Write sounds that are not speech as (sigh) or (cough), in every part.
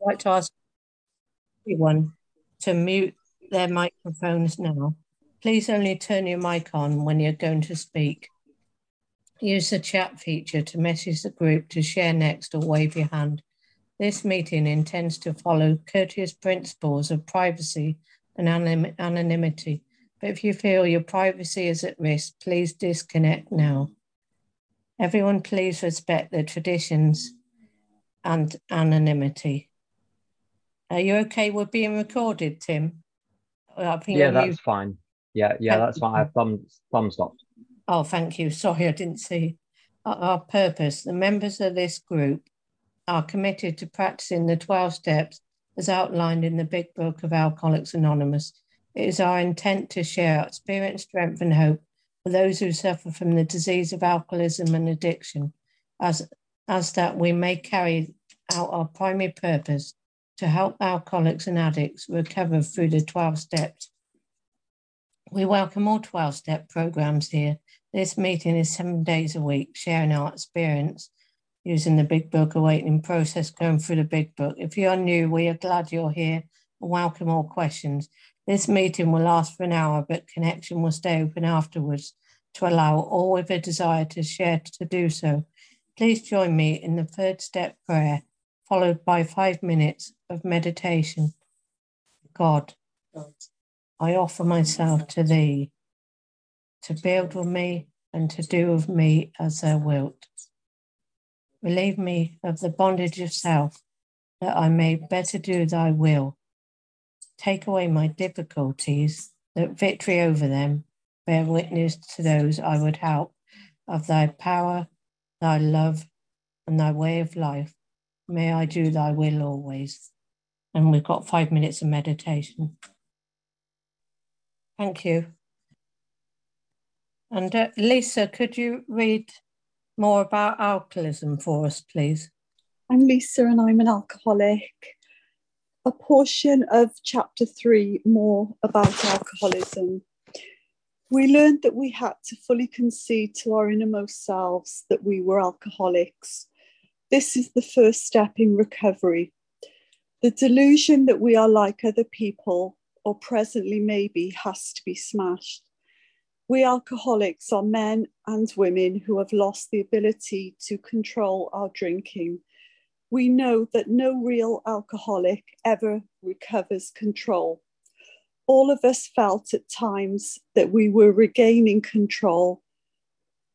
I'd like to ask everyone to mute their microphones now. Please only turn your mic on when you're going to speak. Use the chat feature to message the group to share next or wave your hand. This meeting intends to follow courteous principles of privacy and anonymity. But if you feel your privacy is at risk, please disconnect now. Everyone, please respect the traditions and anonymity. Are you okay with being recorded, Tim? yeah, that's you... fine. Yeah, yeah, that's fine. I have thumbs, thumbs up. Oh, thank you. Sorry, I didn't see. Our purpose the members of this group are committed to practicing the 12 steps as outlined in the Big Book of Alcoholics Anonymous. It is our intent to share our experience, strength, and hope for those who suffer from the disease of alcoholism and addiction, as, as that we may carry out our primary purpose to help alcoholics and addicts recover through the 12 steps. We welcome all 12 step programs here. This meeting is seven days a week, sharing our experience using the Big Book Awakening process, going through the Big Book. If you're new, we are glad you're here and welcome all questions. This meeting will last for an hour, but connection will stay open afterwards to allow all with a desire to share to do so. Please join me in the third step prayer, followed by five minutes of meditation. God, I offer myself to thee to build with me and to do with me as thou wilt. Relieve me of the bondage of self, that I may better do thy will. Take away my difficulties, that victory over them bear witness to those I would help of thy power, thy love, and thy way of life. May I do thy will always. And we've got five minutes of meditation. Thank you. And uh, Lisa, could you read more about alcoholism for us, please? I'm Lisa and I'm an alcoholic. A portion of chapter three, more about alcoholism. We learned that we had to fully concede to our innermost selves that we were alcoholics. This is the first step in recovery. The delusion that we are like other people, or presently maybe, has to be smashed. We alcoholics are men and women who have lost the ability to control our drinking. We know that no real alcoholic ever recovers control. All of us felt at times that we were regaining control,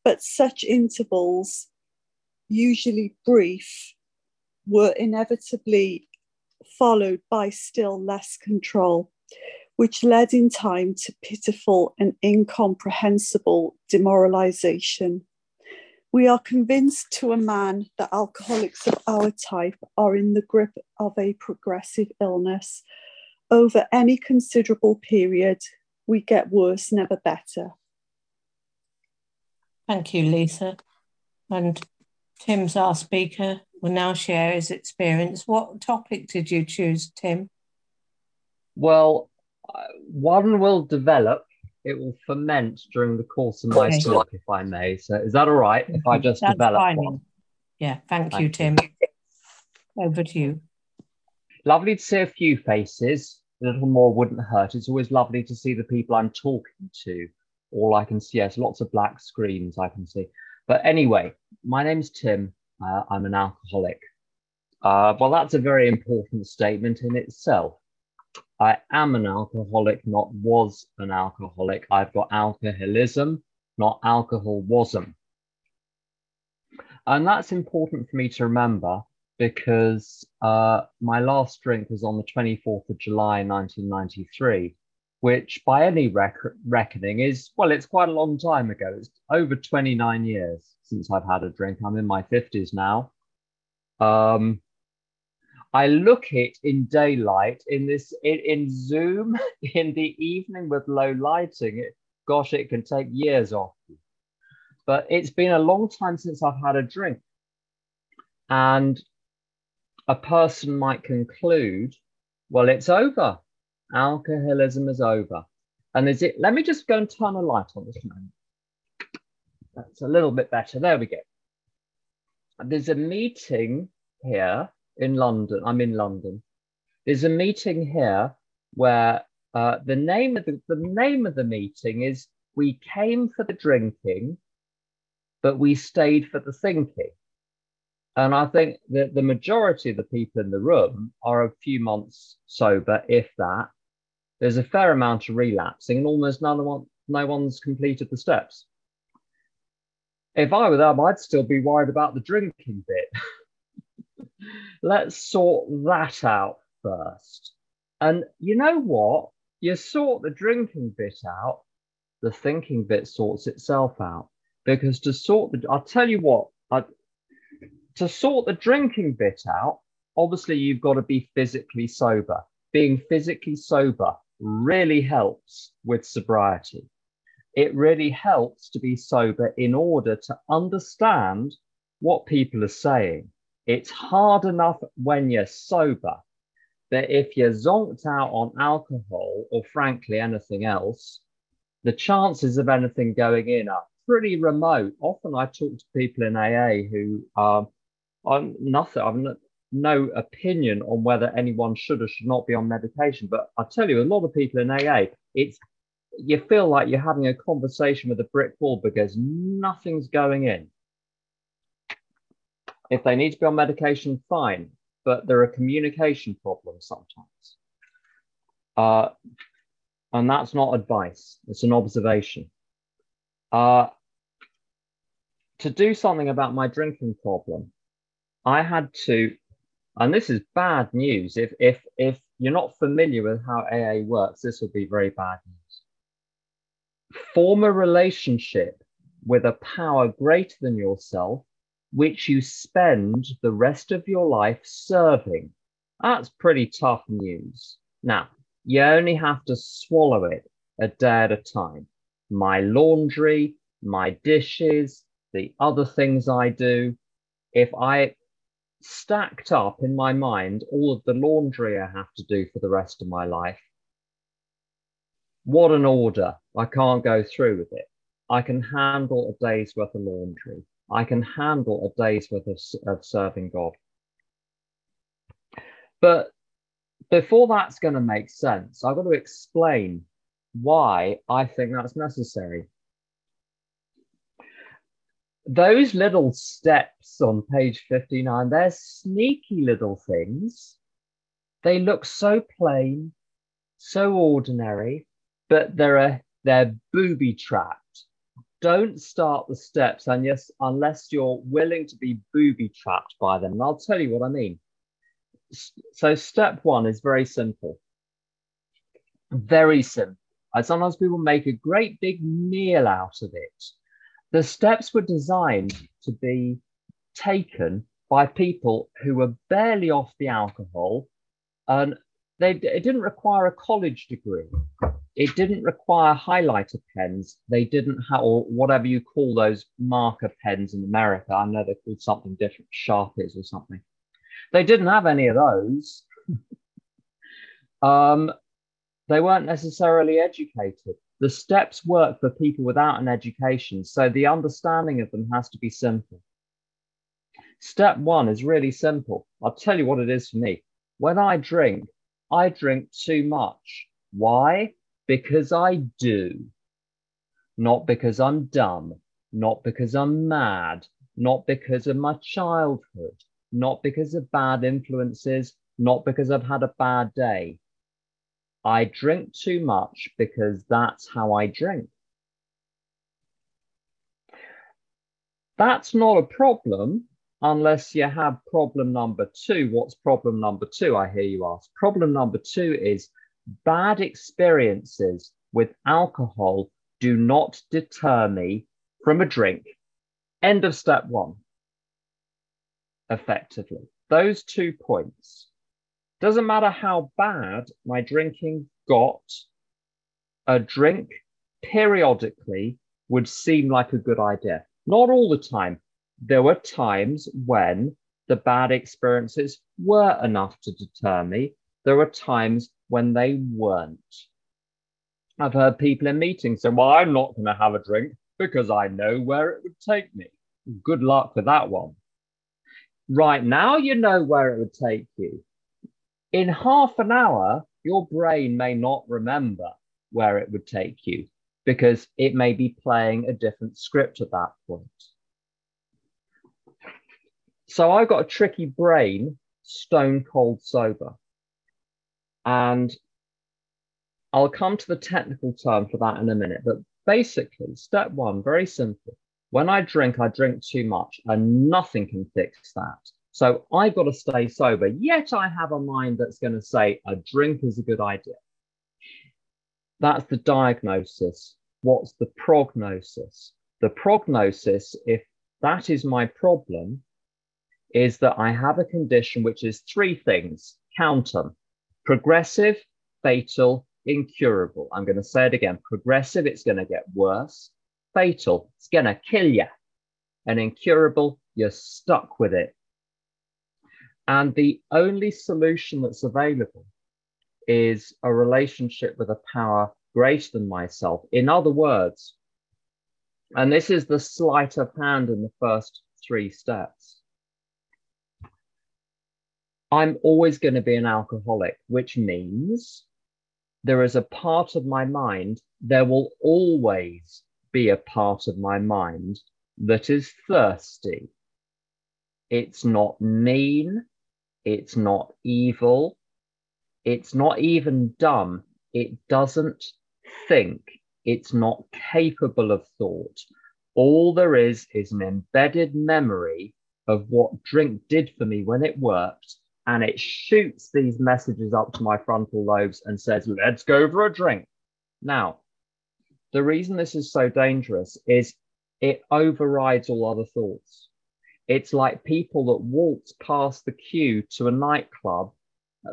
but such intervals, usually brief, were inevitably followed by still less control which led in time to pitiful and incomprehensible demoralization. We are convinced to a man that alcoholics of our type are in the grip of a progressive illness. Over any considerable period, we get worse, never better. Thank you, Lisa. And Tim's our speaker will now share his experience. What topic did you choose, Tim? Well, uh, one will develop. It will ferment during the course of my okay. talk, if I may. So, is that all right if I just That's develop fine. one? Yeah, thank, thank you, Tim. You. Over to you. Lovely to see a few faces. A little more wouldn't hurt. It's always lovely to see the people I'm talking to. All I can see, yes, lots of black screens I can see. But anyway, my name's Tim. Uh, I'm an alcoholic. Uh, well, that's a very important statement in itself. I am an alcoholic, not was an alcoholic. I've got alcoholism, not alcoholism. And that's important for me to remember because uh, my last drink was on the 24th of July, 1993, which by any rec- reckoning is, well, it's quite a long time ago. It's over 29 years since I've had a drink. I'm in my 50s now. Um, I look it in daylight in this in, in Zoom (laughs) in the evening with low lighting. It, gosh, it can take years off. But it's been a long time since I've had a drink. And a person might conclude, well, it's over. Alcoholism is over. And is it, let me just go and turn a light on this moment. That's a little bit better. There we go. There's a meeting here in London. I'm in London. There's a meeting here where uh, the name of the, the name of the meeting is "We came for the drinking, but we stayed for the thinking." And I think that the majority of the people in the room are a few months sober, if that. There's a fair amount of relapsing, and almost none one, no one's completed the steps. If I were them, I'd still be worried about the drinking bit. (laughs) Let's sort that out first. And you know what? You sort the drinking bit out, the thinking bit sorts itself out. Because to sort the, I'll tell you what, I, to sort the drinking bit out, obviously you've got to be physically sober. Being physically sober really helps with sobriety. It really helps to be sober in order to understand what people are saying. It's hard enough when you're sober that if you're zonked out on alcohol or frankly anything else, the chances of anything going in are pretty remote. Often I talk to people in AA who are. I'm nothing. I've no, opinion on whether anyone should or should not be on medication. But I tell you, a lot of people in AA, it's you feel like you're having a conversation with a brick wall because nothing's going in. If they need to be on medication, fine, but there are communication problems sometimes. Uh, and that's not advice, it's an observation. Uh, to do something about my drinking problem, I had to, and this is bad news. If if if you're not familiar with how AA works, this will be very bad news. Form a relationship with a power greater than yourself, which you spend the rest of your life serving. That's pretty tough news. Now, you only have to swallow it a day at a time. My laundry, my dishes, the other things I do. If I stacked up in my mind all of the laundry I have to do for the rest of my life. What an order. I can't go through with it. I can handle a day's worth of laundry. I can handle a day's worth of, of serving God. But before that's going to make sense, I've got to explain why I think that's necessary those little steps on page 59, they're sneaky little things. They look so plain, so ordinary, but they're a, they're booby trapped. Don't start the steps unless, unless you're willing to be booby trapped by them. And I'll tell you what I mean. So, step one is very simple. Very simple. And sometimes people make a great big meal out of it the steps were designed to be taken by people who were barely off the alcohol and they, it didn't require a college degree. It didn't require highlighter pens. They didn't have, or whatever you call those marker pens in America. I know they're called something different, Sharpies or something. They didn't have any of those. (laughs) um, they weren't necessarily educated the steps work for people without an education, so the understanding of them has to be simple. Step one is really simple. I'll tell you what it is for me. When I drink, I drink too much. Why? Because I do. Not because I'm dumb, not because I'm mad, not because of my childhood, not because of bad influences, not because I've had a bad day. I drink too much because that's how I drink. That's not a problem unless you have problem number two. What's problem number two? I hear you ask. Problem number two is bad experiences with alcohol do not deter me from a drink. End of step one. Effectively, those two points doesn't matter how bad my drinking got, a drink periodically would seem like a good idea. Not all the time. There were times when the bad experiences were enough to deter me. There were times when they weren't. I've heard people in meetings say, Well, I'm not going to have a drink because I know where it would take me. Good luck with that one. Right now, you know where it would take you. In half an hour, your brain may not remember where it would take you because it may be playing a different script at that point. So I've got a tricky brain, stone cold sober. And I'll come to the technical term for that in a minute. But basically, step one, very simple. When I drink, I drink too much, and nothing can fix that. So I've got to stay sober. Yet I have a mind that's going to say a drink is a good idea. That's the diagnosis. What's the prognosis? The prognosis, if that is my problem, is that I have a condition which is three things count them progressive, fatal, incurable. I'm going to say it again progressive, it's going to get worse. Fatal, it's going to kill you. And incurable, you're stuck with it. And the only solution that's available is a relationship with a power greater than myself. In other words, and this is the sleight of hand in the first three steps. I'm always going to be an alcoholic, which means there is a part of my mind, there will always be a part of my mind that is thirsty. It's not mean, it's not evil, it's not even dumb. It doesn't think, it's not capable of thought. All there is is an embedded memory of what drink did for me when it worked and it shoots these messages up to my frontal lobes and says, let's go for a drink. Now, the reason this is so dangerous is it overrides all other thoughts. It's like people that waltz past the queue to a nightclub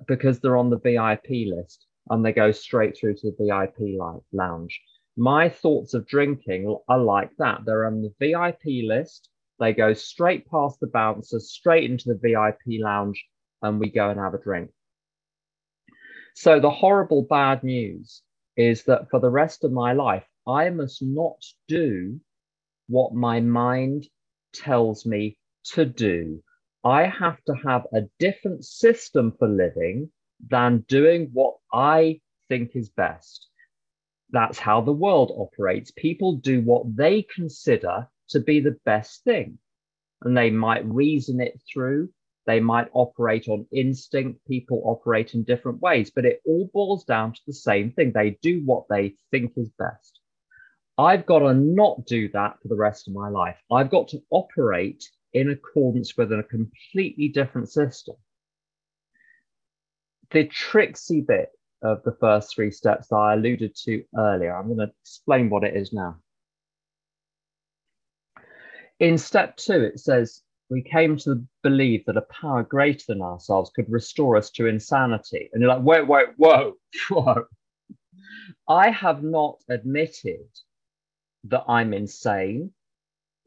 because they're on the VIP list and they go straight through to the VIP lounge. My thoughts of drinking are like that. They're on the VIP list. They go straight past the bouncers, straight into the VIP lounge, and we go and have a drink. So the horrible bad news is that for the rest of my life, I must not do what my mind tells me to do. I have to have a different system for living than doing what I think is best. That's how the world operates. People do what they consider to be the best thing. And they might reason it through, they might operate on instinct. People operate in different ways, but it all boils down to the same thing. They do what they think is best. I've got to not do that for the rest of my life. I've got to operate in accordance with a completely different system. The tricksy bit of the first three steps that I alluded to earlier, I'm going to explain what it is now. In step two, it says we came to believe that a power greater than ourselves could restore us to insanity. And you're like, wait, wait, whoa, (laughs) whoa. I have not admitted that I'm insane,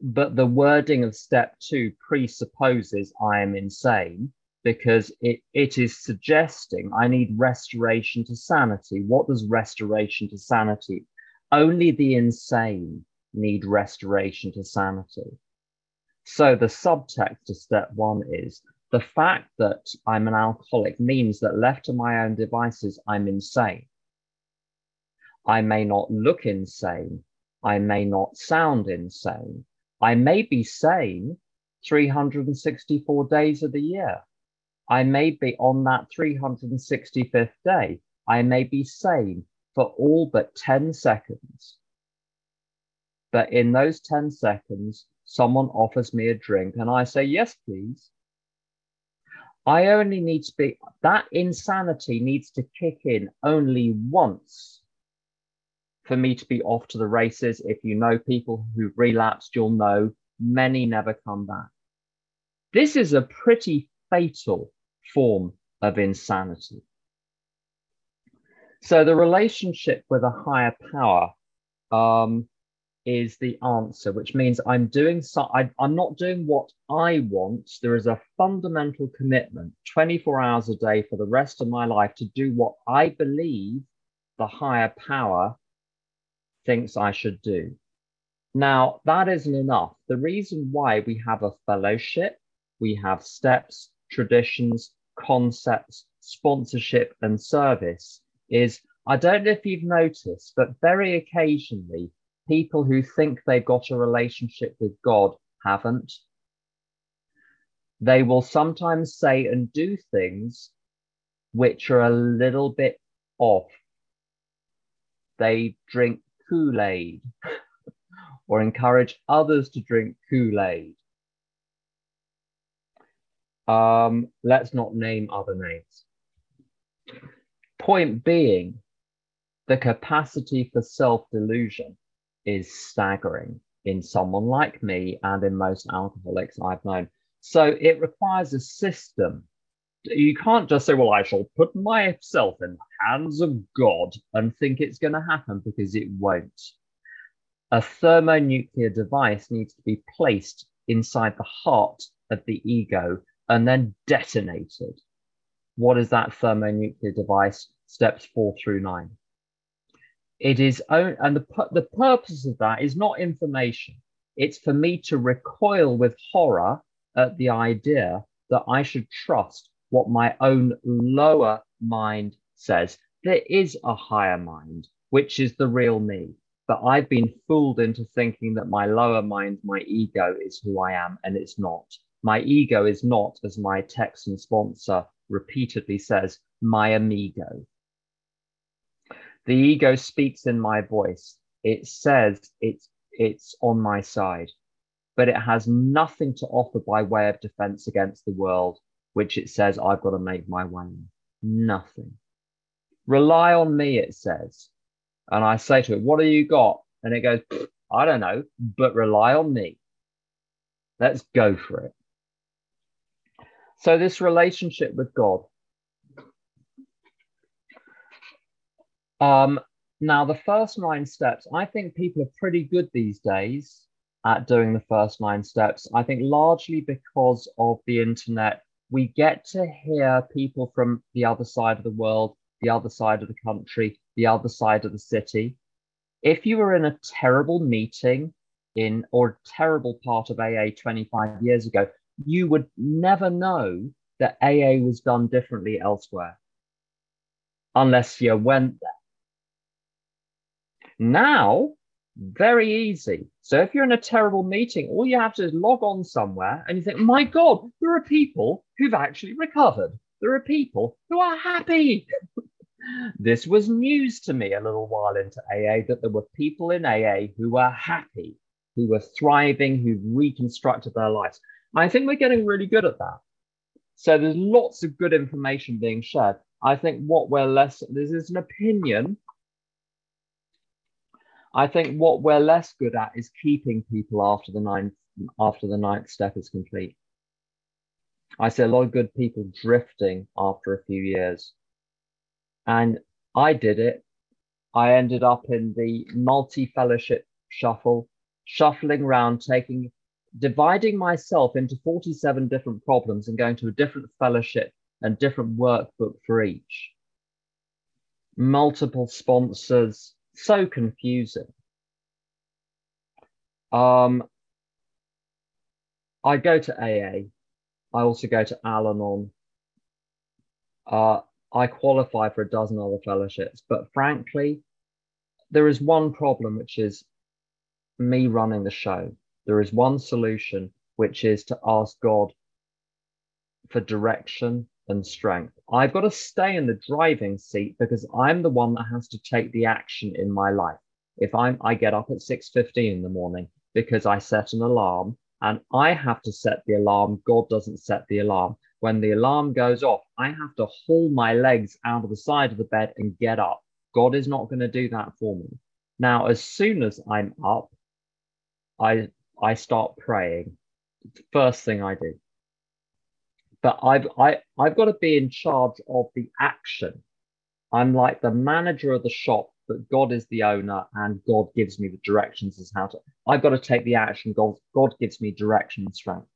but the wording of step two presupposes I am insane because it, it is suggesting I need restoration to sanity. What does restoration to sanity? Only the insane need restoration to sanity. So the subtext of step one is the fact that I'm an alcoholic means that left to my own devices, I'm insane. I may not look insane. I may not sound insane. I may be sane 364 days of the year. I may be on that 365th day. I may be sane for all but 10 seconds. But in those 10 seconds, someone offers me a drink and I say, yes, please. I only need to be, that insanity needs to kick in only once for me to be off to the races. If you know people who've relapsed, you'll know many never come back. This is a pretty fatal form of insanity. So the relationship with a higher power um, is the answer, which means I'm doing so I, I'm not doing what I want. There is a fundamental commitment 24 hours a day for the rest of my life to do what I believe the higher power thinks I should do. Now, that isn't enough. The reason why we have a fellowship, we have steps, traditions, concepts, sponsorship, and service is I don't know if you've noticed, but very occasionally, people who think they've got a relationship with God haven't. They will sometimes say and do things which are a little bit off. They drink Kool Aid or encourage others to drink Kool Aid. Um, let's not name other names. Point being, the capacity for self delusion is staggering in someone like me and in most alcoholics I've known. So it requires a system. You can't just say, well, I shall put myself in hands of God and think it's going to happen because it won't. A thermonuclear device needs to be placed inside the heart of the ego and then detonated. What is that thermonuclear device? Steps four through nine. It is, own, and the, the purpose of that is not information. It's for me to recoil with horror at the idea that I should trust what my own lower mind says. There is a higher mind, which is the real me. But I've been fooled into thinking that my lower mind, my ego, is who I am, and it's not. My ego is not, as my Texan sponsor repeatedly says, my amigo. The ego speaks in my voice. It says it's it's on my side, but it has nothing to offer by way of defense against the world, which it says I've got to make my way. Nothing. Rely on me, it says. And I say to it, What have you got? And it goes, I don't know, but rely on me. Let's go for it. So, this relationship with God, Um, now, the first nine steps, I think people are pretty good these days at doing the first nine steps. I think largely because of the internet, we get to hear people from the other side of the world, the other side of the country, the other side of the city. If you were in a terrible meeting in or terrible part of AA 25 years ago, you would never know that AA was done differently elsewhere unless you went there. Now, very easy. So if you're in a terrible meeting, all you have to do is log on somewhere and you think, my God, there are people who've actually recovered. There are people who are happy. This was news to me a little while into AA that there were people in AA who were happy, who were thriving, who reconstructed their lives. I think we're getting really good at that. So there's lots of good information being shared. I think what we're less, this is an opinion, I think what we're less good at is keeping people after the ninth after the ninth step is complete. I see a lot of good people drifting after a few years. And I did it. I ended up in the multi-fellowship shuffle, shuffling around, taking dividing myself into 47 different problems and going to a different fellowship and different workbook for each. Multiple sponsors, so confusing. Um, I go to AA. I also go to Al Anon. Uh, I qualify for a dozen other fellowships, but frankly, there is one problem, which is me running the show. There is one solution, which is to ask God for direction and strength. I've got to stay in the driving seat because I'm the one that has to take the action in my life. If I'm I get up at 6:15 in the morning because I set an alarm and I have to set the alarm, God doesn't set the alarm. When the alarm goes off, I have to haul my legs out of the side of the bed and get up. God is not going to do that for me. Now, as soon as I'm up, I I start praying. First thing I do but I've I, I've got to be in charge of the action. I'm like the manager of the shop, but God is the owner, and God gives me the directions as how to. I've got to take the action. God God gives me direction and strength.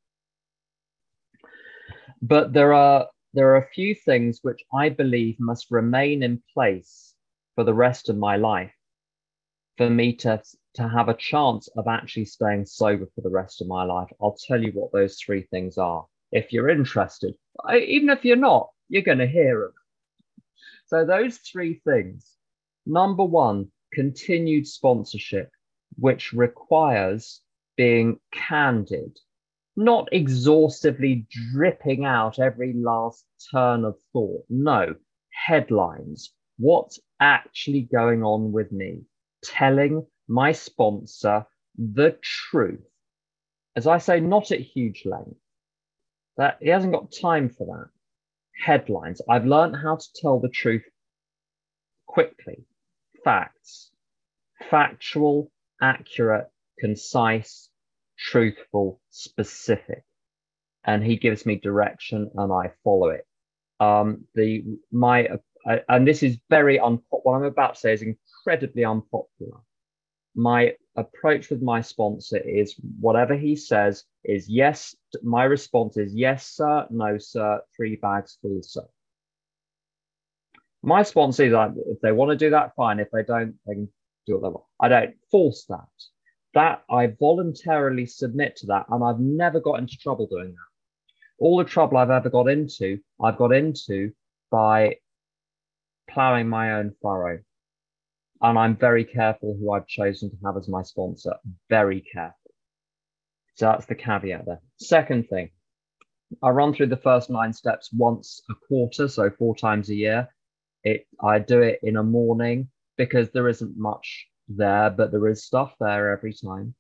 But there are there are a few things which I believe must remain in place for the rest of my life for me to to have a chance of actually staying sober for the rest of my life. I'll tell you what those three things are if you're interested. I, even if you're not, you're going to hear them. So, those three things number one, continued sponsorship, which requires being candid, not exhaustively dripping out every last turn of thought. No, headlines. What's actually going on with me? Telling my sponsor the truth. As I say, not at huge length. That he hasn't got time for that. Headlines. I've learned how to tell the truth quickly. Facts. Factual, accurate, concise, truthful, specific. And he gives me direction and I follow it. Um, the my uh, and this is very unpopular. What I'm about to say is incredibly unpopular. My approach with my sponsor is whatever he says is yes. My response is yes, sir, no, sir, three bags full, sir. My sponsor is like, if they want to do that, fine. If they don't, they can do what they want. I don't force that. That I voluntarily submit to that, and I've never got into trouble doing that. All the trouble I've ever got into, I've got into by plowing my own furrow. And I'm very careful who I've chosen to have as my sponsor. Very careful. So that's the caveat there. Second thing, I run through the first nine steps once a quarter, so four times a year. It I do it in a morning because there isn't much there, but there is stuff there every time.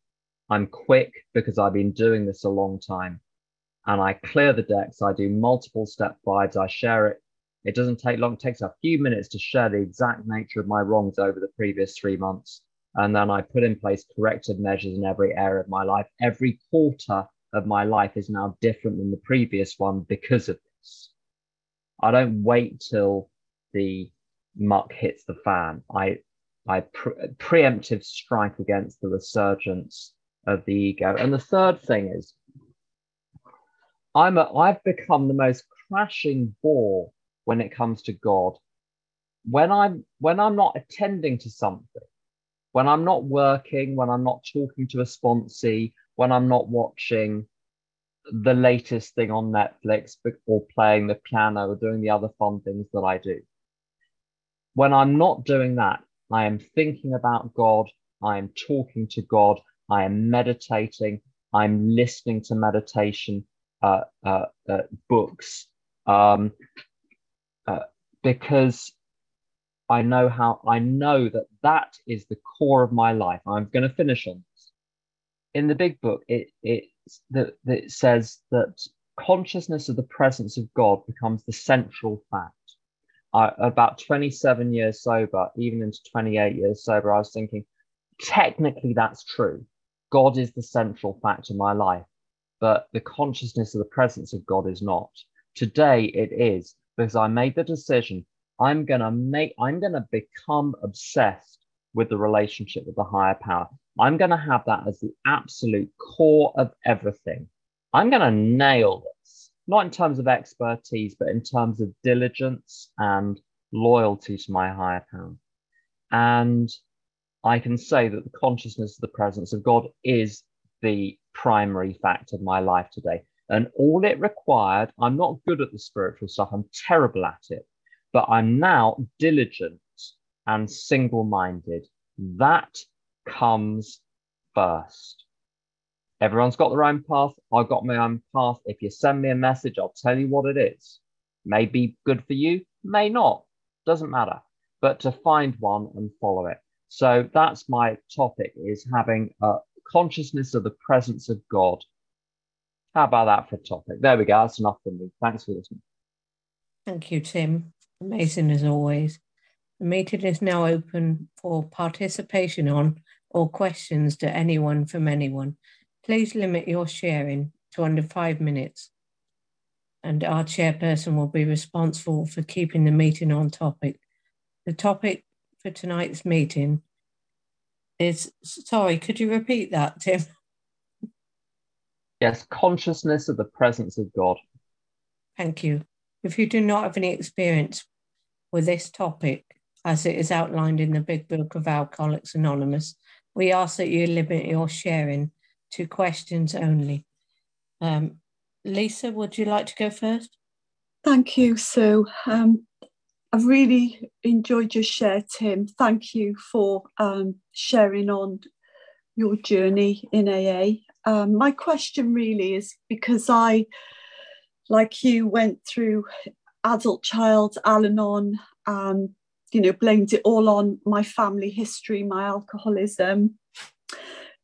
I'm quick because I've been doing this a long time. And I clear the decks. I do multiple step fives. I share it it doesn't take long, it takes a few minutes to share the exact nature of my wrongs over the previous three months. And then I put in place corrective measures in every area of my life. Every quarter of my life is now different than the previous one because of this. I don't wait till the muck hits the fan. I I pre- preemptive strike against the resurgence of the ego. And the third thing is, I'm a, I've become the most crashing bore when it comes to God. When I'm when I'm not attending to something, when I'm not working, when I'm not talking to a sponsee, when I'm not watching the latest thing on Netflix or playing the piano or doing the other fun things that I do. When I'm not doing that, I am thinking about God, I am talking to God, I am meditating, I'm listening to meditation uh, uh, uh, books. Um, uh, because I know how I know that that is the core of my life. I'm going to finish on this. In the big book, it it that it says that consciousness of the presence of God becomes the central fact. I, about 27 years sober, even into 28 years sober, I was thinking, technically that's true. God is the central fact in my life, but the consciousness of the presence of God is not. Today it is because I made the decision I'm going to make, I'm going to become obsessed with the relationship with the higher power. I'm going to have that as the absolute core of everything. I'm going to nail this, not in terms of expertise, but in terms of diligence and loyalty to my higher power. And I can say that the consciousness of the presence of God is the primary fact of my life today. And all it required, I'm not good at the spiritual stuff, I'm terrible at it, but I'm now diligent and single minded. That comes first. Everyone's got their own path. I've got my own path. If you send me a message, I'll tell you what it is. May be good for you, may not. Doesn't matter. But to find one and follow it. So that's my topic is having a consciousness of the presence of God how about that for a topic? There we go. That's enough for me. Thanks for listening. Thank you, Tim. Amazing as always. The meeting is now open for participation on or questions to anyone from anyone. Please limit your sharing to under five minutes. And our chairperson will be responsible for keeping the meeting on topic. The topic for tonight's meeting is sorry, could you repeat that, Tim? Yes, consciousness of the presence of God. Thank you. If you do not have any experience with this topic, as it is outlined in the Big Book of Alcoholics Anonymous, we ask that you limit your sharing to questions only. Um, Lisa, would you like to go first? Thank you, Sue. Um, I've really enjoyed your share, Tim. Thank you for um, sharing on your journey in AA. Um, my question really is because I, like you, went through adult child Al Anon, um, you know, blamed it all on my family history, my alcoholism.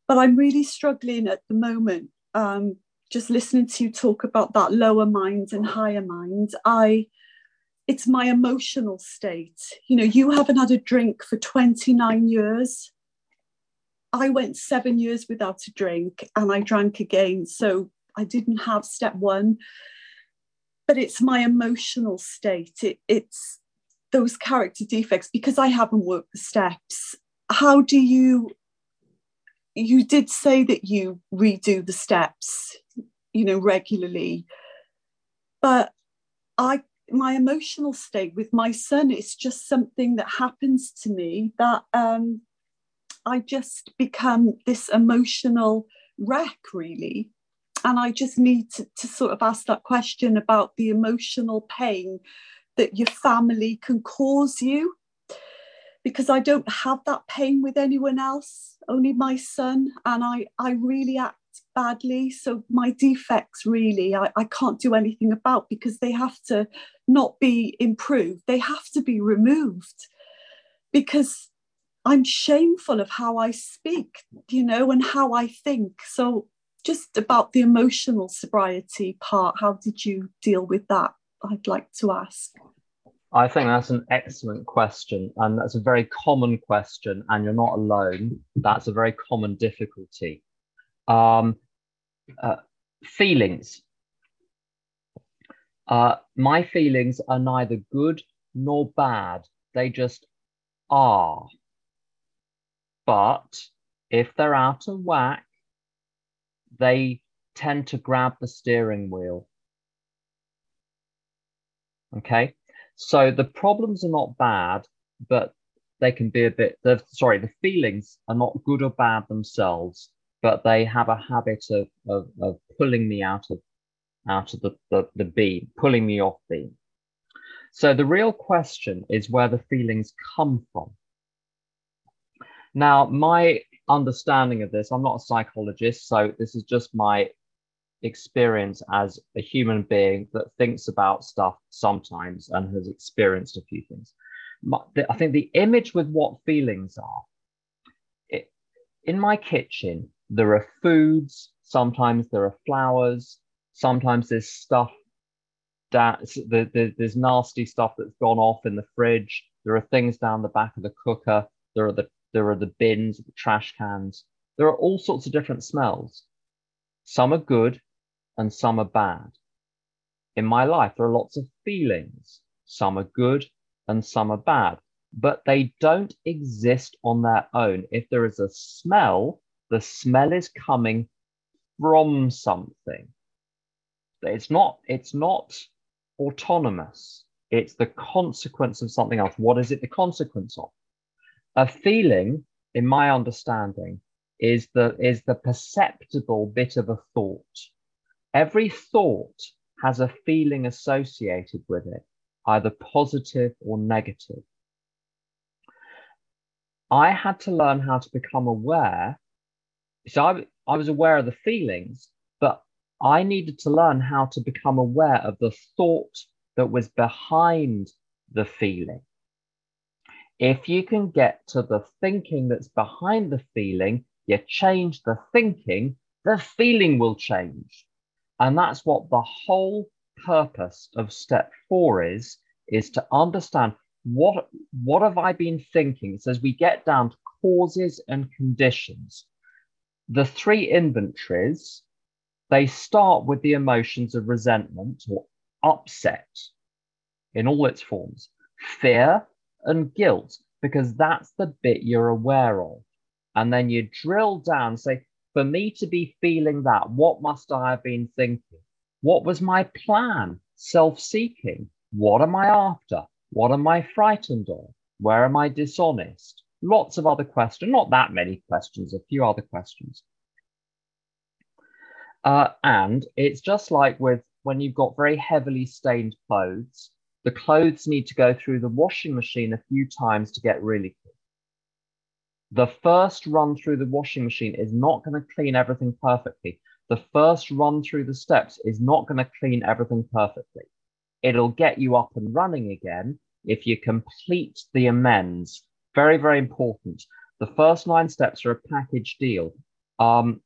But I'm really struggling at the moment. Um, just listening to you talk about that lower mind and higher mind, I it's my emotional state. You know, you haven't had a drink for 29 years. I went seven years without a drink and I drank again. So I didn't have step one. But it's my emotional state. It, it's those character defects because I haven't worked the steps. How do you? You did say that you redo the steps, you know, regularly. But I my emotional state with my son is just something that happens to me that um, I just become this emotional wreck, really. And I just need to, to sort of ask that question about the emotional pain that your family can cause you. Because I don't have that pain with anyone else, only my son. And I, I really act badly. So my defects really I, I can't do anything about because they have to not be improved. They have to be removed because I'm shameful of how I speak, you know, and how I think. So just about the emotional sobriety part, how did you deal with that? I'd like to ask. I think that's an excellent question, and that's a very common question, and you're not alone. That's a very common difficulty. Um, uh, feelings. Uh, my feelings are neither good nor bad. They just are. But if they're out of whack, they tend to grab the steering wheel. Okay, so the problems are not bad, but they can be a bit, sorry, the feelings are not good or bad themselves but they have a habit of, of, of pulling me out of out of the, the, the beam, pulling me off beam. So the real question is where the feelings come from. Now, my understanding of this, I'm not a psychologist, so this is just my experience as a human being that thinks about stuff sometimes and has experienced a few things. I think the image with what feelings are, it, in my kitchen, there are foods, sometimes there are flowers, sometimes there's stuff that there's nasty stuff that's gone off in the fridge. There are things down the back of the cooker. There are the there are the bins, the trash cans. There are all sorts of different smells. Some are good and some are bad. In my life, there are lots of feelings. Some are good and some are bad, but they don't exist on their own. If there is a smell, the smell is coming from something. It's not, it's not autonomous. It's the consequence of something else. What is it the consequence of? A feeling, in my understanding, is the is the perceptible bit of a thought. Every thought has a feeling associated with it, either positive or negative. I had to learn how to become aware so I, I was aware of the feelings, but I needed to learn how to become aware of the thought that was behind the feeling. If you can get to the thinking that's behind the feeling, you change the thinking, the feeling will change. And that's what the whole purpose of step four is, is to understand what, what have I been thinking? So as we get down to causes and conditions, the three inventories, they start with the emotions of resentment or upset in all its forms, fear and guilt, because that's the bit you're aware of. And then you drill down, say, for me to be feeling that, what must I have been thinking? What was my plan? Self seeking. What am I after? What am I frightened of? Where am I dishonest? lots of other questions, not that many questions, a few other questions. Uh, and it's just like with when you've got very heavily stained clothes, the clothes need to go through the washing machine a few times to get really. The first run through the washing machine is not going to clean everything perfectly. The first run through the steps is not going to clean everything perfectly. It'll get you up and running again if you complete the amends. Very, very important. The first nine steps are a package deal. Um,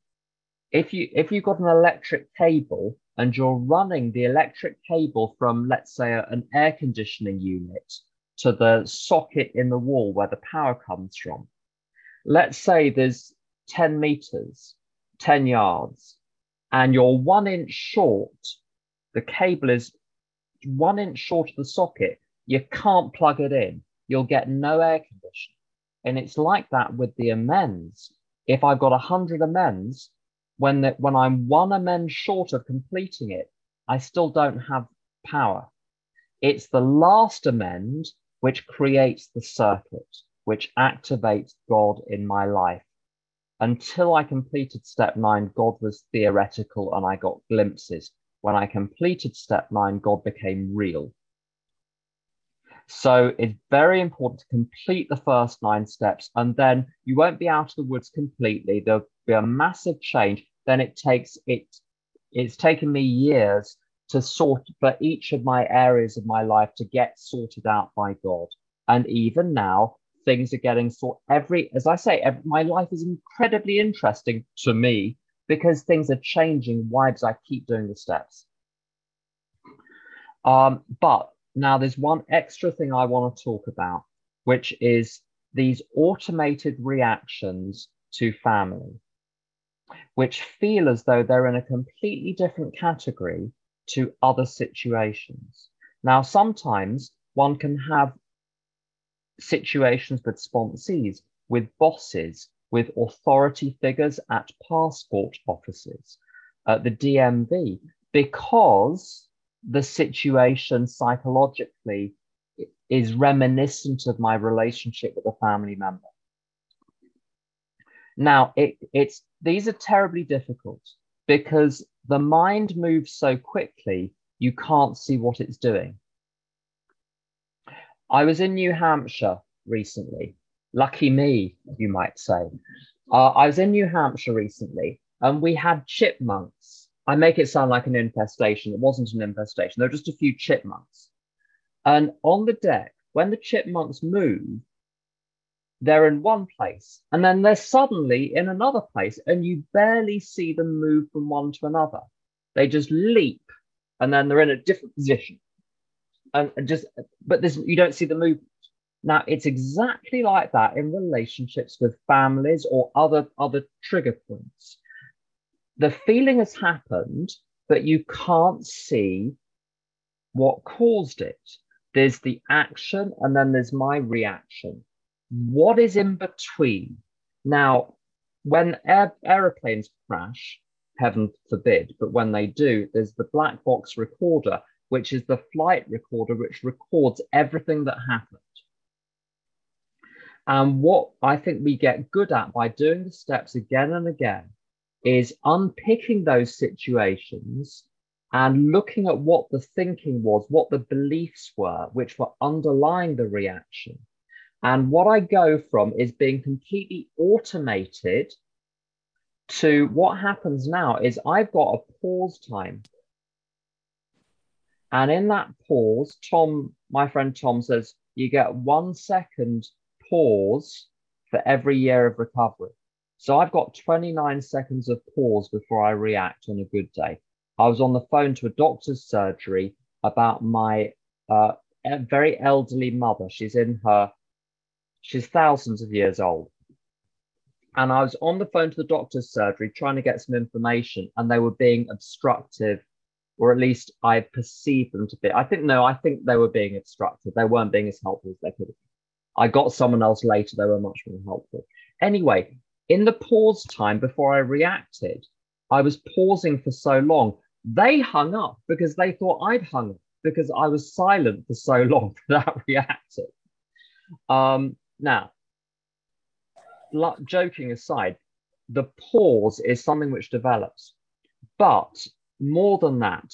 if you if you've got an electric cable and you're running the electric cable from, let's say, a, an air conditioning unit to the socket in the wall where the power comes from, let's say there's 10 meters, 10 yards, and you're one inch short, the cable is one inch short of the socket, you can't plug it in. You'll get no air conditioning. And it's like that with the amends. If I've got 100 amends, when, the, when I'm one amend short of completing it, I still don't have power. It's the last amend which creates the circuit, which activates God in my life. Until I completed step nine, God was theoretical and I got glimpses. When I completed step nine, God became real. So it's very important to complete the first nine steps, and then you won't be out of the woods completely. There'll be a massive change. Then it takes it. It's taken me years to sort for each of my areas of my life to get sorted out by God. And even now, things are getting sort every as I say, every, my life is incredibly interesting to me because things are changing. Why does I keep doing the steps? Um, but now, there's one extra thing I want to talk about, which is these automated reactions to family, which feel as though they're in a completely different category to other situations. Now, sometimes one can have situations with sponsees, with bosses, with authority figures at passport offices, at the DMV, because the situation psychologically is reminiscent of my relationship with a family member. Now, it, it's these are terribly difficult because the mind moves so quickly, you can't see what it's doing. I was in New Hampshire recently. Lucky me, you might say. Uh, I was in New Hampshire recently and we had chipmunks I make it sound like an infestation. It wasn't an infestation. There were just a few chipmunks. And on the deck, when the chipmunks move, they're in one place and then they're suddenly in another place and you barely see them move from one to another. They just leap and then they're in a different position. And just, but this, you don't see the movement. Now it's exactly like that in relationships with families or other other trigger points the feeling has happened, but you can't see what caused it. There's the action, and then there's my reaction. What is in between? Now, when air, aeroplanes crash, heaven forbid, but when they do, there's the black box recorder, which is the flight recorder, which records everything that happened. And what I think we get good at by doing the steps again and again is unpicking those situations and looking at what the thinking was, what the beliefs were, which were underlying the reaction. And what I go from is being completely automated to what happens now is I've got a pause time. And in that pause, Tom, my friend Tom says, you get one second pause for every year of recovery. So I've got 29 seconds of pause before I react on a good day. I was on the phone to a doctor's surgery about my uh, very elderly mother. She's in her, she's thousands of years old. And I was on the phone to the doctor's surgery trying to get some information, and they were being obstructive, or at least I perceived them to be. I think, no, I think they were being obstructive. They weren't being as helpful as they could have. I got someone else later, they were much more helpful. Anyway, in the pause time before I reacted, I was pausing for so long. They hung up because they thought I'd hung up because I was silent for so long (laughs) without reacting. Um, now, joking aside, the pause is something which develops. But more than that,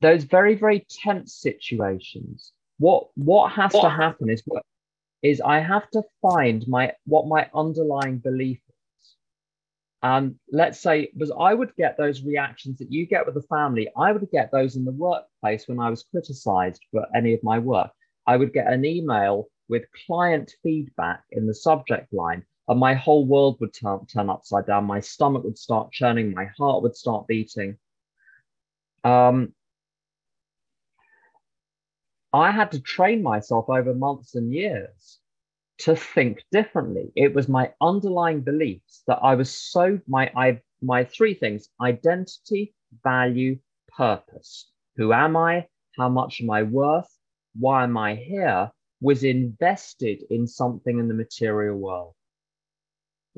those very, very tense situations, what what has what? to happen is what is I have to find my what my underlying belief is. And let's say because I would get those reactions that you get with the family, I would get those in the workplace when I was criticized for any of my work. I would get an email with client feedback in the subject line, and my whole world would turn, turn upside down. My stomach would start churning, my heart would start beating. Um, I had to train myself over months and years to think differently. It was my underlying beliefs that I was so my I my three things: identity, value, purpose. Who am I? How much am I worth? Why am I here? Was invested in something in the material world.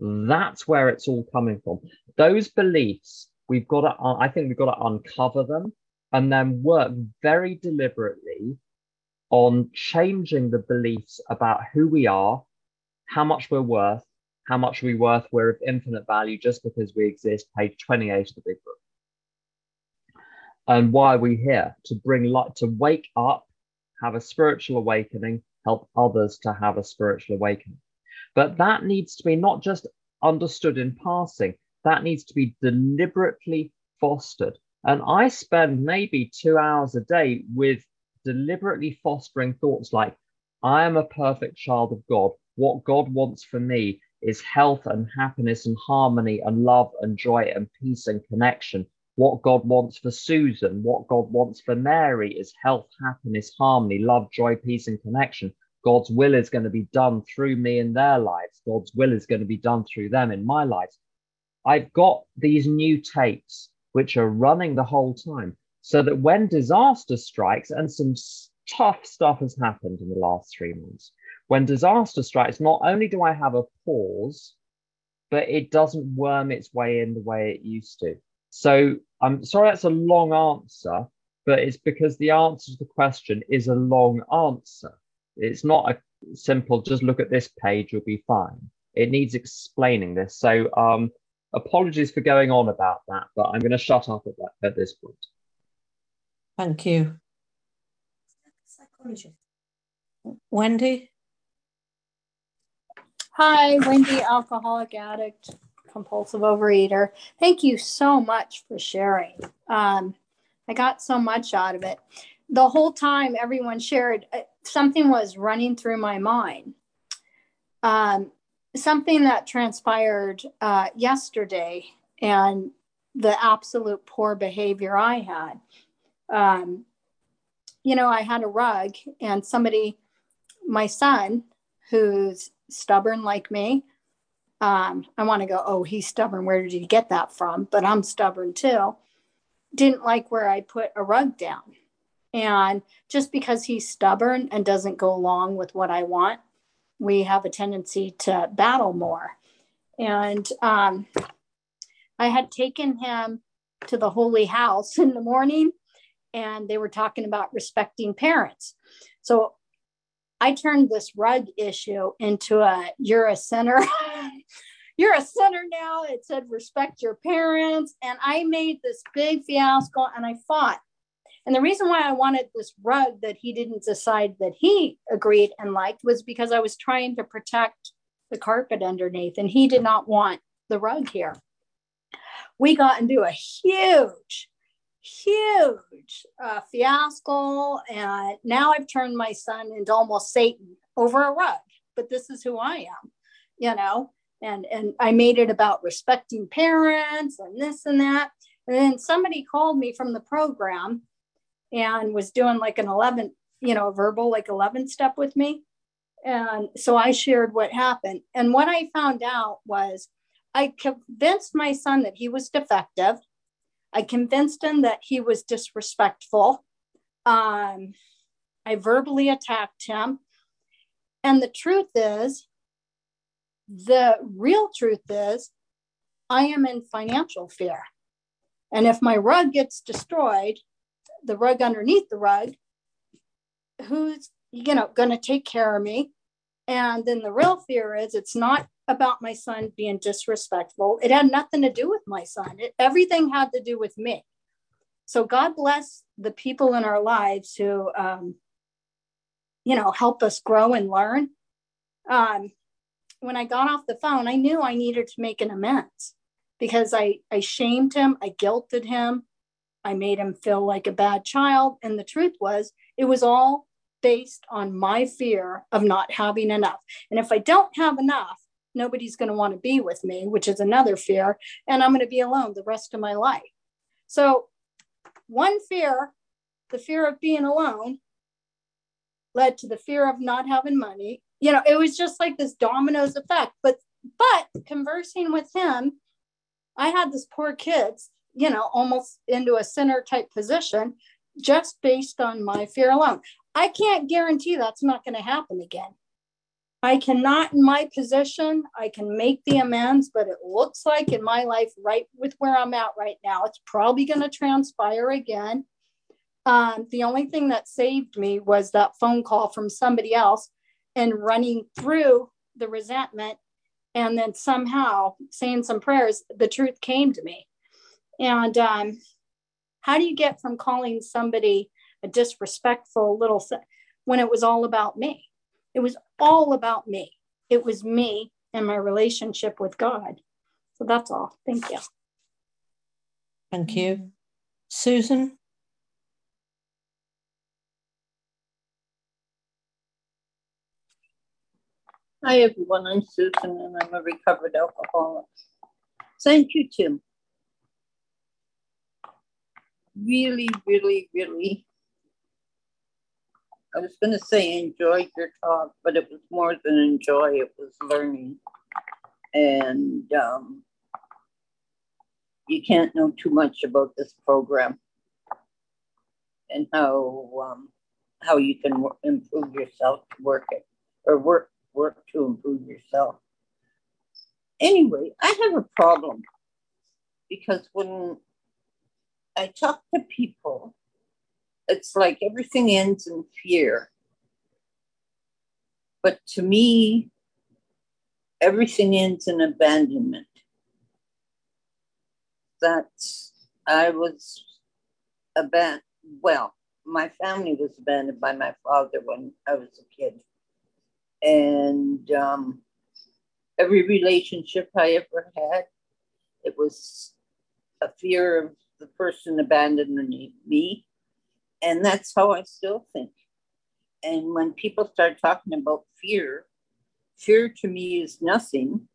That's where it's all coming from. Those beliefs, we've got to, I think we've got to uncover them and then work very deliberately on changing the beliefs about who we are, how much we're worth, how much we're worth, we're of infinite value just because we exist, page 28 of the big book. And why are we here? To bring light, to wake up, have a spiritual awakening, help others to have a spiritual awakening. But that needs to be not just understood in passing, that needs to be deliberately fostered. And I spend maybe two hours a day with deliberately fostering thoughts like, I am a perfect child of God. What God wants for me is health and happiness and harmony and love and joy and peace and connection. What God wants for Susan, what God wants for Mary is health, happiness, harmony, love, joy, peace, and connection. God's will is going to be done through me in their lives. God's will is going to be done through them in my life. I've got these new tapes which are running the whole time so that when disaster strikes, and some tough stuff has happened in the last three months, when disaster strikes, not only do I have a pause, but it doesn't worm its way in the way it used to. So I'm sorry that's a long answer, but it's because the answer to the question is a long answer. It's not a simple, just look at this page, you'll be fine. It needs explaining this. So um, apologies for going on about that, but I'm going to shut up at, that, at this point. Thank you. Psychologist. Wendy? Hi, Wendy, alcoholic addict, compulsive overeater. Thank you so much for sharing. Um, I got so much out of it. The whole time everyone shared, uh, something was running through my mind. Um, something that transpired uh, yesterday and the absolute poor behavior I had um, you know, I had a rug and somebody, my son, who's stubborn like me, um, I want to go, oh, he's stubborn. Where did he get that from? But I'm stubborn too. Didn't like where I put a rug down. And just because he's stubborn and doesn't go along with what I want, we have a tendency to battle more. And um, I had taken him to the holy house in the morning and they were talking about respecting parents. So I turned this rug issue into a you're a sinner. (laughs) you're a sinner now. It said respect your parents. And I made this big fiasco and I fought. And the reason why I wanted this rug that he didn't decide that he agreed and liked was because I was trying to protect the carpet underneath and he did not want the rug here. We got into a huge huge uh, fiasco. And now I've turned my son into almost Satan over a rug. But this is who I am, you know. And and I made it about respecting parents and this and that. And then somebody called me from the program and was doing like an 11, you know, verbal like 11 step with me. And so I shared what happened. And what I found out was I convinced my son that he was defective I convinced him that he was disrespectful. Um, I verbally attacked him. And the truth is, the real truth is, I am in financial fear. And if my rug gets destroyed, the rug underneath the rug, who's you know going to take care of me And then the real fear is it's not about my son being disrespectful. It had nothing to do with my son, it, everything had to do with me. So God bless the people in our lives who, um, you know, help us grow and learn. Um, when I got off the phone, I knew I needed to make an amends because I, I shamed him, I guilted him, I made him feel like a bad child. And the truth was, it was all based on my fear of not having enough. And if I don't have enough, nobody's going to want to be with me, which is another fear. And I'm going to be alone the rest of my life. So, one fear, the fear of being alone, led to the fear of not having money. You know, it was just like this dominoes effect. But but conversing with him, I had this poor kids, you know, almost into a center type position just based on my fear alone. I can't guarantee that's not going to happen again. I cannot, in my position, I can make the amends, but it looks like in my life, right with where I'm at right now, it's probably going to transpire again. Um, the only thing that saved me was that phone call from somebody else and running through the resentment and then somehow saying some prayers, the truth came to me. And um, how do you get from calling somebody a disrespectful little thing when it was all about me? It was all about me. It was me and my relationship with God. So that's all. Thank you. Thank you. Susan? Hi, everyone. I'm Susan, and I'm a recovered alcoholic. Thank you, Tim. Really, really, really I was going to say enjoyed your talk, but it was more than enjoy, it was learning. And um, you can't know too much about this program and how um, how you can improve yourself to work it or work work to improve yourself. Anyway, I have a problem because when I talk to people it's like everything ends in fear. But to me, everything ends in abandonment. That I was abandoned. Well, my family was abandoned by my father when I was a kid. And um, every relationship I ever had, it was a fear of the person abandoning me and that's how I still think. And when people start talking about fear, fear to me is nothing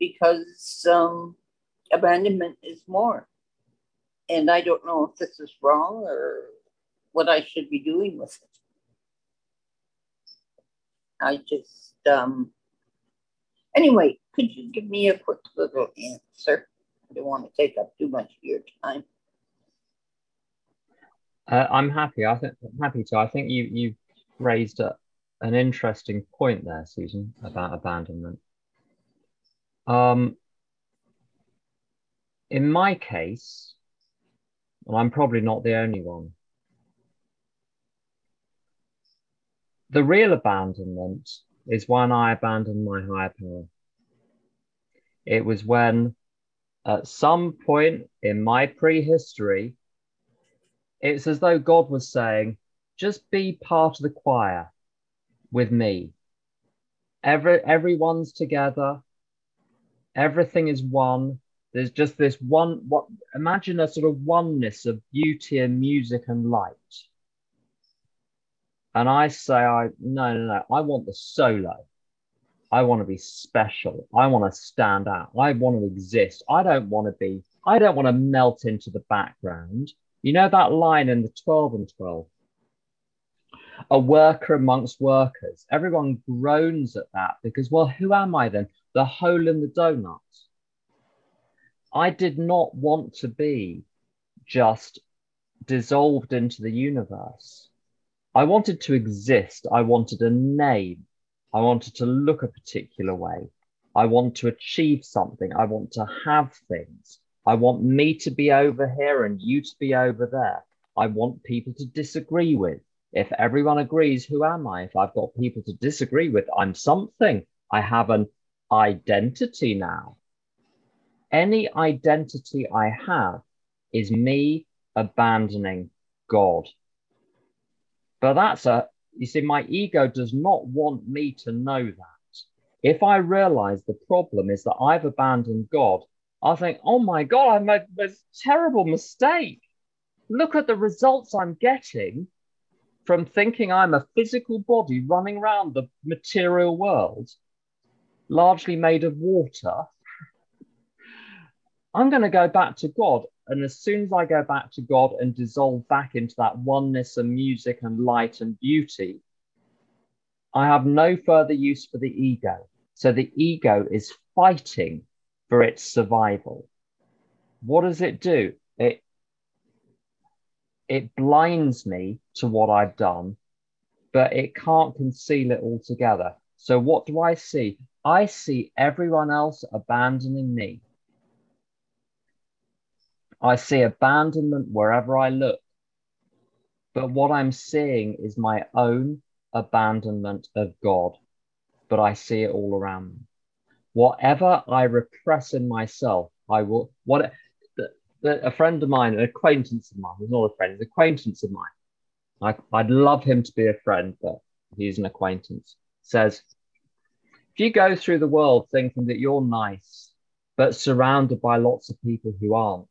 because um, abandonment is more. And I don't know if this is wrong or what I should be doing with it. I just, um, anyway, could you give me a quick little answer? I don't want to take up too much of your time. Uh, I'm happy. I think I'm happy to. I think you you raised a, an interesting point there, Susan, about abandonment. Um, in my case, and I'm probably not the only one, the real abandonment is when I abandoned my higher power. It was when, at some point in my prehistory, it's as though God was saying, just be part of the choir with me. Every everyone's together, everything is one. There's just this one what imagine a sort of oneness of beauty and music and light. And I say, I no, no, no, I want the solo. I want to be special. I want to stand out. I want to exist. I don't want to be, I don't want to melt into the background. You know that line in the 12 and 12? A worker amongst workers. Everyone groans at that because, well, who am I then? The hole in the donut. I did not want to be just dissolved into the universe. I wanted to exist. I wanted a name. I wanted to look a particular way. I want to achieve something. I want to have things. I want me to be over here and you to be over there. I want people to disagree with. If everyone agrees, who am I? If I've got people to disagree with, I'm something. I have an identity now. Any identity I have is me abandoning God. But that's a, you see, my ego does not want me to know that. If I realize the problem is that I've abandoned God, I think, oh my God, I made a terrible mistake. Look at the results I'm getting from thinking I'm a physical body running around the material world, largely made of water. (laughs) I'm going to go back to God. And as soon as I go back to God and dissolve back into that oneness and music and light and beauty, I have no further use for the ego. So the ego is fighting for its survival. What does it do? It it blinds me to what I've done, but it can't conceal it altogether. So what do I see? I see everyone else abandoning me. I see abandonment wherever I look. But what I'm seeing is my own abandonment of God. But I see it all around me. Whatever I repress in myself, I will. What the, the, a friend of mine, an acquaintance of mine, he's not a friend, an acquaintance of mine. I, I'd love him to be a friend, but he's an acquaintance. Says, if you go through the world thinking that you're nice, but surrounded by lots of people who aren't,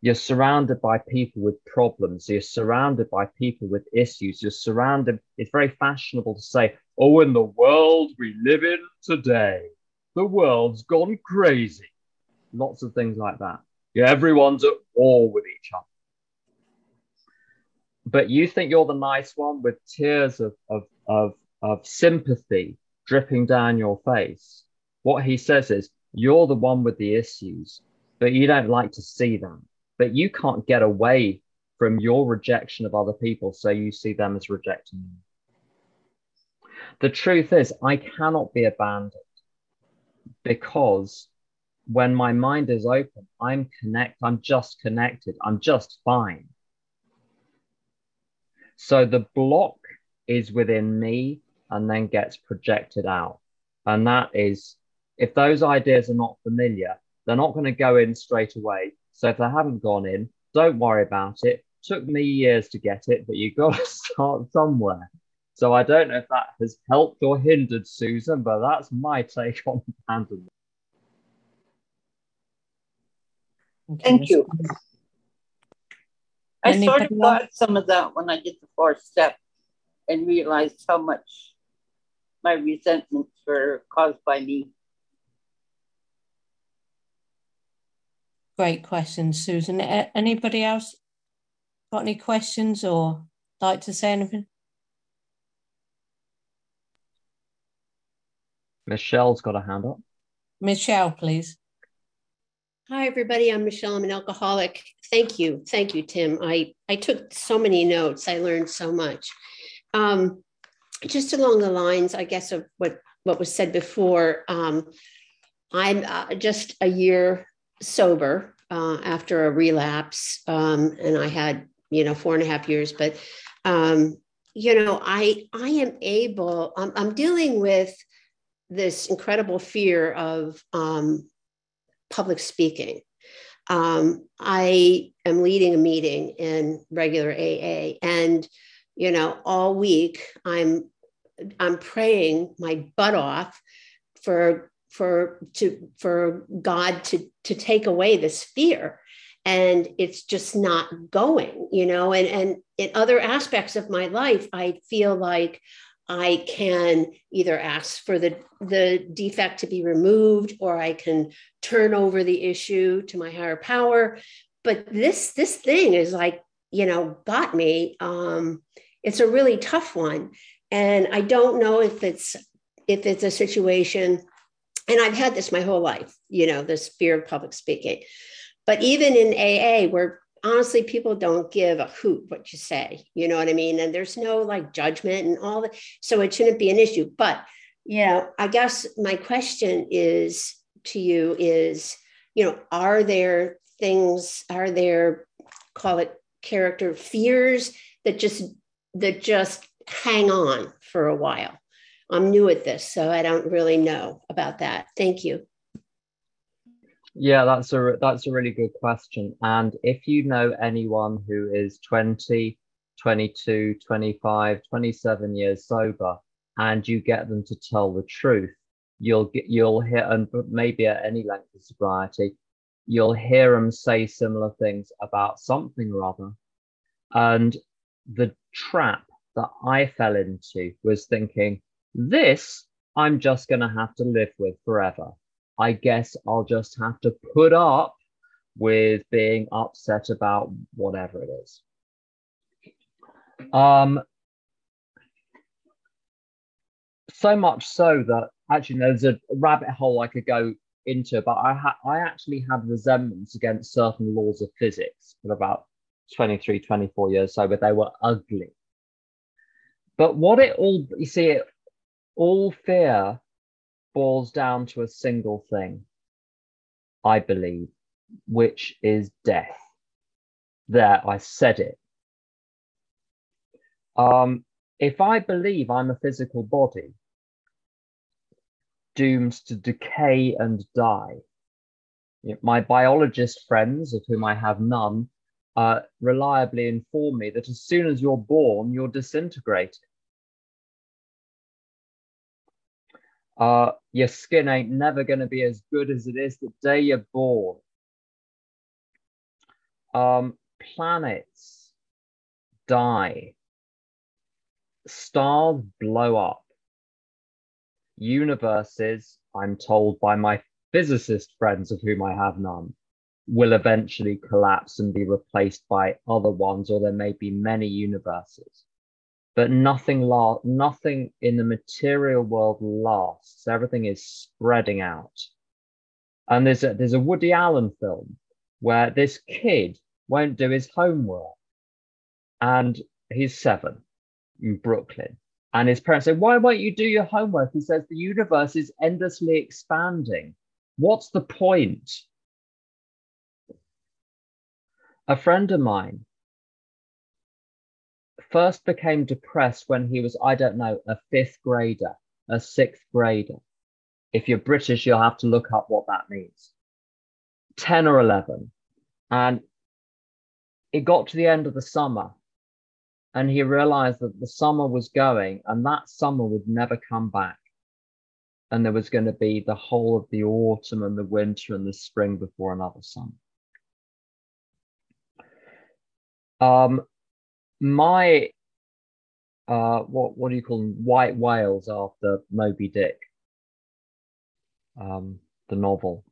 you're surrounded by people with problems. You're surrounded by people with issues. You're surrounded. It's very fashionable to say, oh, in the world we live in today, the world's gone crazy. Lots of things like that. Yeah, everyone's at war with each other. But you think you're the nice one with tears of, of, of, of sympathy dripping down your face. What he says is, you're the one with the issues, but you don't like to see them but you can't get away from your rejection of other people, so you see them as rejecting you. The truth is, I cannot be abandoned because when my mind is open, I'm connect, I'm just connected, I'm just fine. So the block is within me and then gets projected out. And that is, if those ideas are not familiar, they're not going to go in straight away. So if they haven't gone in, don't worry about it. Took me years to get it, but you've got to (laughs) start somewhere. So I don't know if that has helped or hindered Susan, but that's my take on abandonment. Thank you. I sort of got some of that when I did the fourth step and realized how much my resentments were caused by me. Great questions, Susan. Anybody else got any questions or like to say anything? Michelle's got a hand up. Michelle, please. Hi, everybody. I'm Michelle. I'm an alcoholic. Thank you. Thank you, Tim. I, I took so many notes. I learned so much. Um, just along the lines, I guess, of what, what was said before, um, I'm uh, just a year sober uh, after a relapse, um, and I had you know four and a half years. But um, you know, I I am able. I'm, I'm dealing with this incredible fear of um, public speaking. Um, I am leading a meeting in regular AA, and you know, all week I'm I'm praying my butt off for for to for god to to take away this fear. And it's just not going you know and and in other aspects of my life i feel like i can either ask for the the defect to be removed or i can turn over the issue to my higher power. But this this thing is like you know got me. Um it's a really tough one. And i don't know if it's if it's a situation and I've had this my whole life, you know, this fear of public speaking. But even in AA, where honestly people don't give a hoot what you say, you know what I mean? And there's no like judgment and all that. So it shouldn't be an issue. But, you know, I guess my question is to you is, you know, are there things, are there, call it character fears that just that just hang on for a while. I'm new at this, so I don't really know about that. Thank you. Yeah, that's a that's a really good question. And if you know anyone who is 20, 22, 25, 27 years sober, and you get them to tell the truth, you'll get you'll hear and maybe at any length of sobriety, you'll hear them say similar things about something or other. And the trap that I fell into was thinking, this I'm just going to have to live with forever. I guess I'll just have to put up with being upset about whatever it is. Um, so much so that actually there's a rabbit hole I could go into, but I ha- I actually had resentments against certain laws of physics for about 23, 24 years so, but they were ugly. But what it all, you see, it, all fear boils down to a single thing, I believe, which is death. There, I said it. Um, if I believe I'm a physical body, doomed to decay and die, my biologist friends, of whom I have none, uh, reliably inform me that as soon as you're born, you're disintegrating. Uh, your skin ain't never going to be as good as it is the day you're born. Um, planets die. Stars blow up. Universes, I'm told by my physicist friends, of whom I have none, will eventually collapse and be replaced by other ones, or there may be many universes but nothing la- nothing in the material world lasts. Everything is spreading out. And there's a, there's a Woody Allen film where this kid won't do his homework, and he's seven in Brooklyn. And his parents say, Why won't you do your homework? He says, The universe is endlessly expanding. What's the point? A friend of mine first became depressed when he was, I don't know, a fifth grader, a sixth grader. If you're British, you'll have to look up what that means. 10 or 11. And it got to the end of the summer and he realized that the summer was going and that summer would never come back. And there was going to be the whole of the autumn and the winter and the spring before another summer. Um, my uh, what what do you call them? White whales after Moby Dick, um, the novel.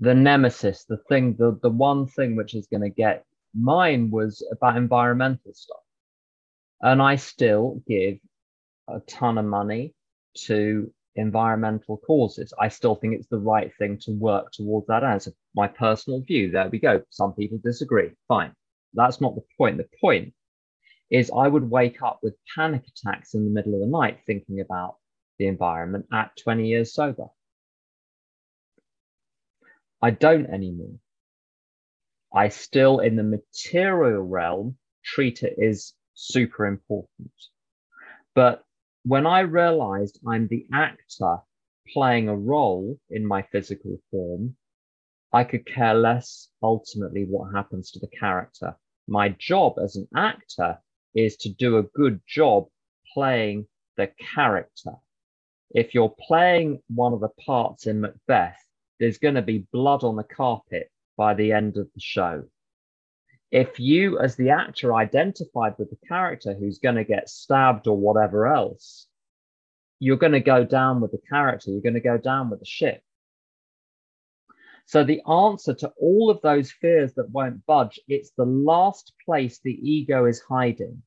The nemesis, the thing, the the one thing which is going to get mine was about environmental stuff, and I still give a ton of money to environmental causes. I still think it's the right thing to work towards that as my personal view. There we go. Some people disagree. Fine. That's not the point. The point is I would wake up with panic attacks in the middle of the night thinking about the environment at 20 years sober. I don't anymore. I still, in the material realm, treat it as super important. But when I realized I'm the actor playing a role in my physical form, I could care less ultimately what happens to the character my job as an actor is to do a good job playing the character. If you're playing one of the parts in Macbeth, there's going to be blood on the carpet by the end of the show. If you, as the actor, identified with the character who's going to get stabbed or whatever else, you're going to go down with the character, you're going to go down with the ship. So the answer to all of those fears that won't budge, it's the last place the ego is hiding.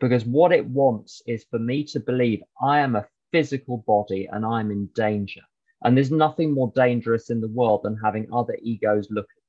Because what it wants is for me to believe I am a physical body and I'm in danger. And there's nothing more dangerous in the world than having other egos looking.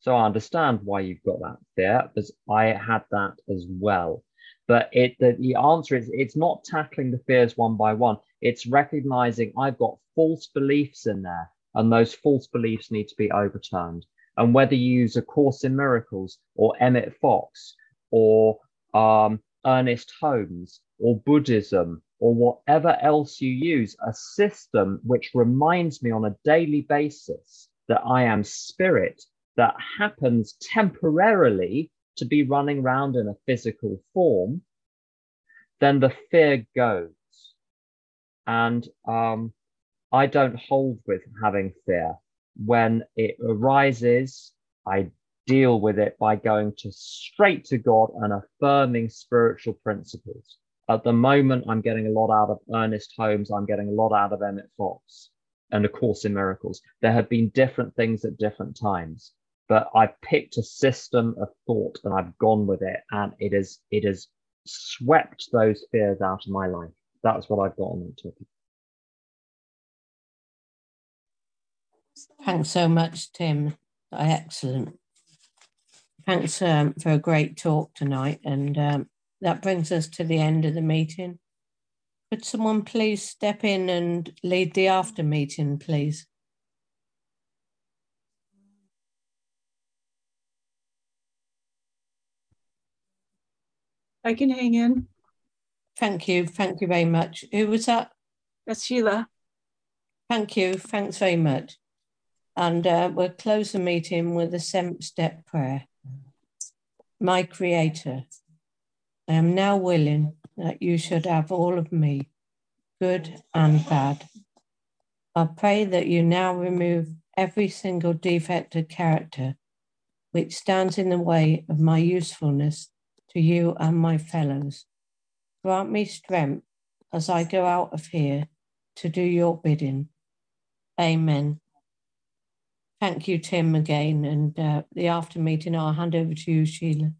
So I understand why you've got that fear, because I had that as well. But it the, the answer is it's not tackling the fears one by one. It's recognizing I've got false beliefs in there and those false beliefs need to be overturned. And whether you use A Course in Miracles or Emmett Fox or um, Ernest Holmes or Buddhism or whatever else you use, a system which reminds me on a daily basis that I am spirit that happens temporarily to be running around in a physical form, then the fear goes. And um, I don't hold with having fear. When it arises, I deal with it by going to straight to God and affirming spiritual principles. At the moment, I'm getting a lot out of Ernest Holmes. I'm getting a lot out of Emmett Fox and A Course in Miracles. There have been different things at different times, but I've picked a system of thought and I've gone with it, and it is it has swept those fears out of my life. That's what I've got on Thanks so much, Tim. Excellent. Thanks um, for a great talk tonight. And um, that brings us to the end of the meeting. Could someone please step in and lead the after meeting, please? I can hang in. Thank you. Thank you very much. Who was that? That's Sheila. Thank you. Thanks very much. And uh, we'll close the meeting with a seventh step prayer. My Creator, I am now willing that you should have all of me, good and bad. I pray that you now remove every single defect of character which stands in the way of my usefulness to you and my fellows. Grant me strength as I go out of here to do your bidding. Amen. Thank you, Tim, again. And uh, the after meeting, I'll hand over to you, Sheila.